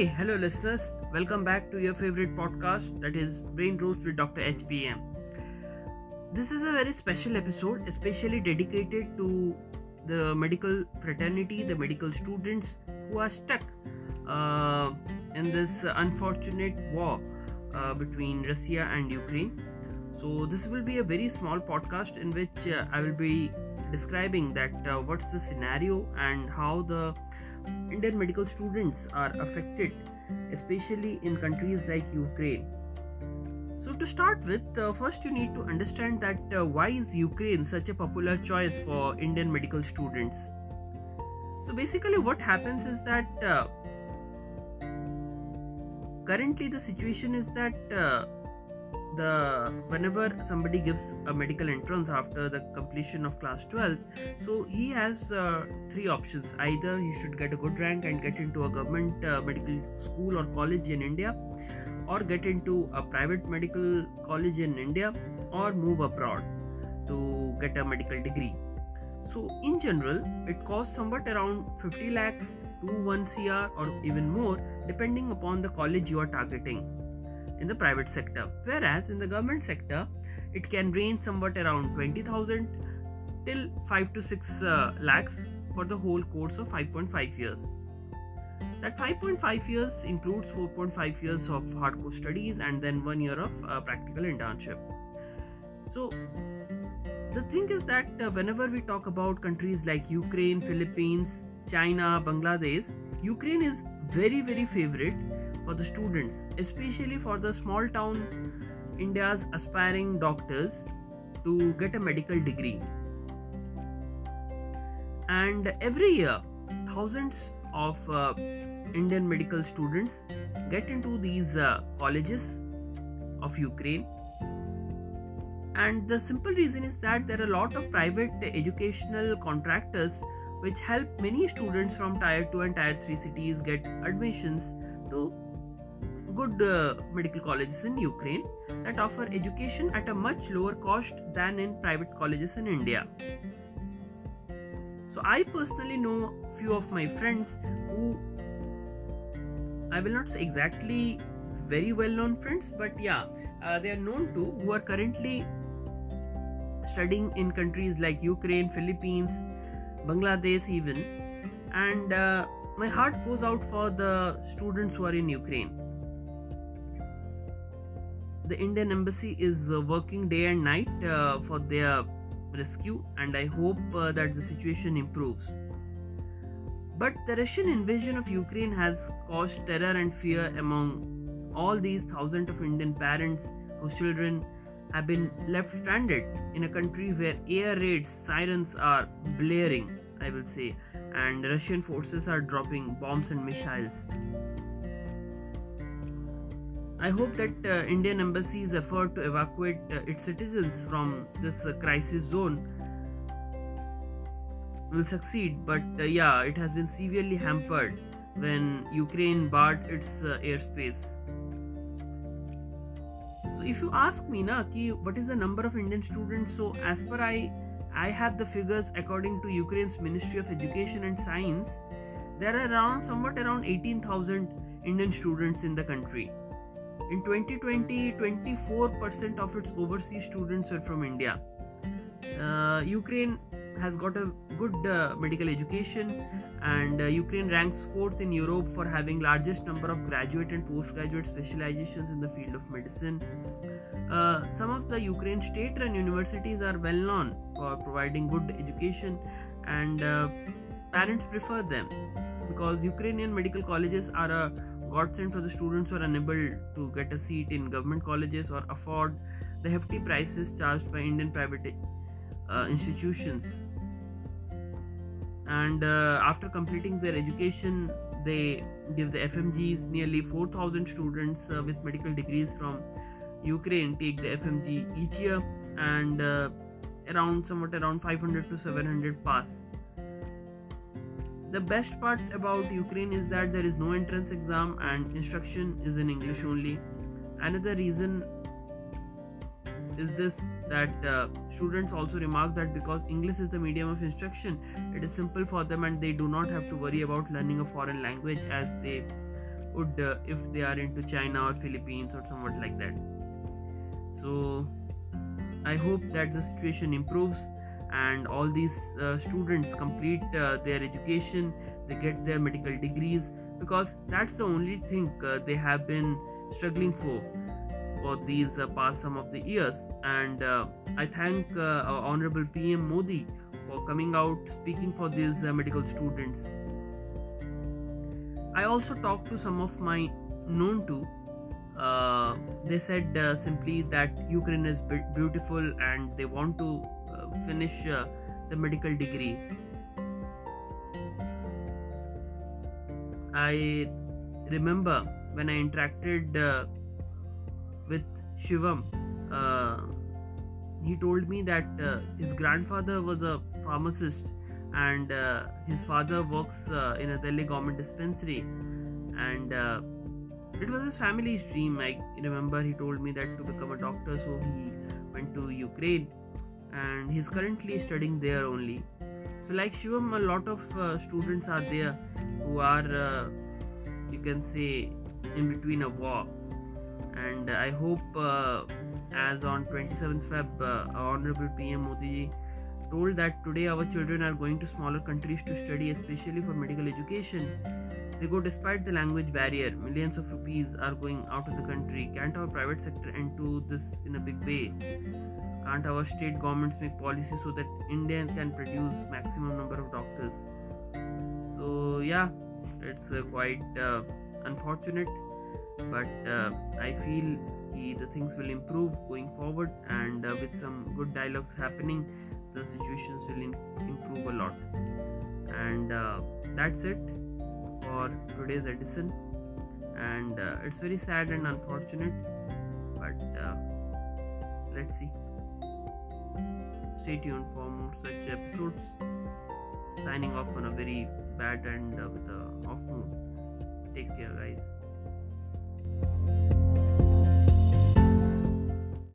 Hey, hello listeners. Welcome back to your favorite podcast that is Brain Roast with Dr. HPM. This is a very special episode, especially dedicated to the medical fraternity, the medical students who are stuck uh, in this unfortunate war uh, between Russia and Ukraine. So, this will be a very small podcast in which uh, I will be describing that uh, what's the scenario and how the Indian medical students are affected, especially in countries like Ukraine. So, to start with, uh, first you need to understand that uh, why is Ukraine such a popular choice for Indian medical students? So, basically, what happens is that uh, currently the situation is that uh, the whenever somebody gives a medical entrance after the completion of class 12 so he has uh, three options. Either he should get a good rank and get into a government uh, medical school or college in india or get into a private medical college in india or move abroad to get a medical degree. So in general it costs somewhat around 50 lakhs to 1 cr or even more depending upon the college you are targeting in the private sector, whereas in the government sector, it can range somewhat around 20,000 till 5 to 6 uh, lakhs for the whole course of 5.5 years. That 5.5 years includes 4.5 years of hardcore studies and then one year of uh, practical internship. So, the thing is that uh, whenever we talk about countries like Ukraine, Philippines, China, Bangladesh, Ukraine is very, very favorite for the students, especially for the small town India's aspiring doctors to get a medical degree. And every year, thousands of uh, Indian medical students get into these uh, colleges of Ukraine. And the simple reason is that there are a lot of private educational contractors which help many students from tier 2 and tier 3 cities get admissions to good uh, medical colleges in Ukraine that offer education at a much lower cost than in private colleges in India. So I personally know few of my friends who I will not say exactly very well known friends, but yeah, uh, they are known to who are currently studying in countries like Ukraine, Philippines, Bangladesh, even. And uh, my heart goes out for the students who are in Ukraine the Indian embassy is uh, working day and night uh, for their rescue, and I hope uh, that the situation improves. But the Russian invasion of Ukraine has caused terror and fear among all these thousands of Indian parents whose children have been left stranded in a country where air raids, sirens are blaring, I will say, and Russian forces are dropping bombs and missiles. I hope that uh, Indian embassy's effort to evacuate uh, its citizens from this uh, crisis zone will succeed, but uh, yeah, it has been severely hampered when Ukraine barred its uh, airspace. So, if you ask me, na, ki, what is the number of Indian students? So, as per I, I have the figures according to Ukraine's Ministry of Education and Science. There are around somewhat around 18,000 Indian students in the country in 2020, 24% of its overseas students are from India. Uh, Ukraine has got a good uh, medical education and uh, Ukraine ranks fourth in Europe for having largest number of graduate and postgraduate specializations in the field of medicine. Uh, some of the Ukraine state-run universities are well known for providing good education and uh, parents prefer them because Ukrainian medical colleges are a godsend for the students who are unable to get a seat in government colleges or afford the hefty prices charged by Indian private uh, institutions. And uh, after completing their education, they give the FMGs. Nearly 4,000 students uh, with medical degrees from Ukraine take the FMG each year, and uh, around somewhat around 500 to 700 pass the best part about Ukraine is that there is no entrance exam and instruction is in English only. Another reason is this that uh, students also remark that because English is the medium of instruction, it is simple for them and they do not have to worry about learning a foreign language as they would uh, if they are into china or philippines or somewhat like that so i hope that the situation improves and all these uh, students complete uh, their education they get their medical degrees because that's the only thing uh, they have been struggling for for these uh, past some of the years. And uh, i thank uh, honorable pm modi for coming out speaking for these medical students. I also talked to some of my known to. Uh, they said uh, simply that Ukraine is beautiful and they want to finish the medical degree. I remember when I interacted uh, with Shivam, uh, he told me that uh, his grandfather was a pharmacist and his father works in a Delhi government dispensary and it was his family's dream. I remember he told me that to become a doctor, so he went to Ukraine and he's currently studying there only. So, like Shivam, a lot of uh, students are there who are, uh, you can say, in between a war. And I hope, uh, as on 27th Feb, uh, Honorable PM Modi told that today our children are going to smaller countries to study, especially for medical education. They go despite the language barrier. Millions of rupees are going out of the country. Can't our private sector into this in a big way? Can't our state governments make policies so that India can produce maximum number of doctors? So yeah, it's uh, quite uh, unfortunate, but uh, I feel he, the things will improve going forward, and uh, with some good dialogues happening, the situations will in- improve a lot. And uh, that's it for today's edition and uh, it's very sad and unfortunate but let's see stay tuned for more such episodes. Signing off on a very bad uh, with a off mood. Take care guys